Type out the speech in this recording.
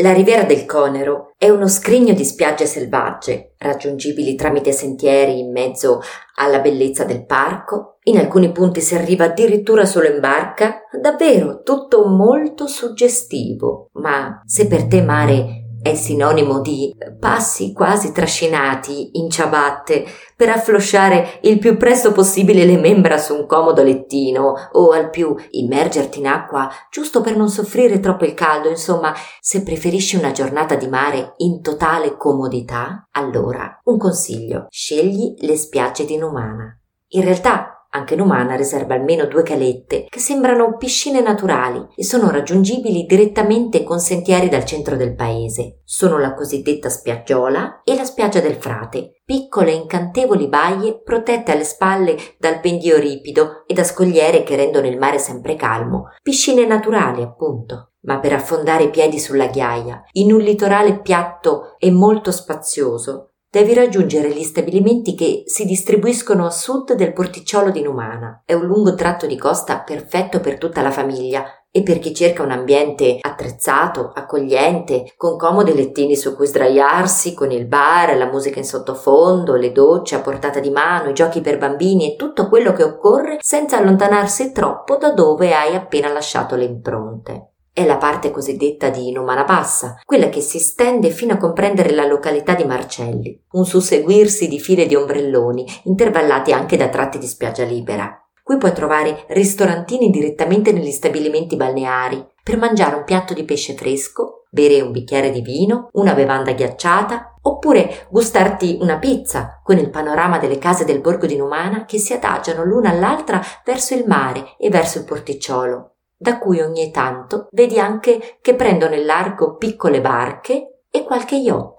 La riviera del Conero è uno scrigno di spiagge selvagge, raggiungibili tramite sentieri in mezzo alla bellezza del parco. In alcuni punti si arriva addirittura solo in barca. Davvero tutto molto suggestivo. Ma se per te mare è sinonimo di passi quasi trascinati in ciabatte per afflosciare il più presto possibile le membra su un comodo lettino o al più immergerti in acqua giusto per non soffrire troppo il caldo, insomma, se preferisci una giornata di mare in totale comodità, allora un consiglio, scegli le spiagge di Numana. In realtà anche Numana riserva almeno due calette che sembrano piscine naturali e sono raggiungibili direttamente con sentieri dal centro del paese. Sono la cosiddetta spiaggiola e la spiaggia del frate, piccole incantevoli baie protette alle spalle dal pendio ripido e da scogliere che rendono il mare sempre calmo, piscine naturali appunto. Ma per affondare i piedi sulla ghiaia, in un litorale piatto e molto spazioso, Devi raggiungere gli stabilimenti che si distribuiscono a sud del porticciolo di Numana. È un lungo tratto di costa perfetto per tutta la famiglia e per chi cerca un ambiente attrezzato, accogliente, con comodi lettini su cui sdraiarsi, con il bar, la musica in sottofondo, le docce a portata di mano, i giochi per bambini e tutto quello che occorre senza allontanarsi troppo da dove hai appena lasciato le impronte è la parte cosiddetta di Numana Bassa, quella che si stende fino a comprendere la località di Marcelli, un susseguirsi di file di ombrelloni, intervallati anche da tratti di spiaggia libera. Qui puoi trovare ristorantini direttamente negli stabilimenti balneari per mangiare un piatto di pesce fresco, bere un bicchiere di vino, una bevanda ghiacciata, oppure gustarti una pizza con il panorama delle case del borgo di Numana che si adagiano l'una all'altra verso il mare e verso il porticciolo da cui ogni tanto vedi anche che prendono in largo piccole barche e qualche yacht.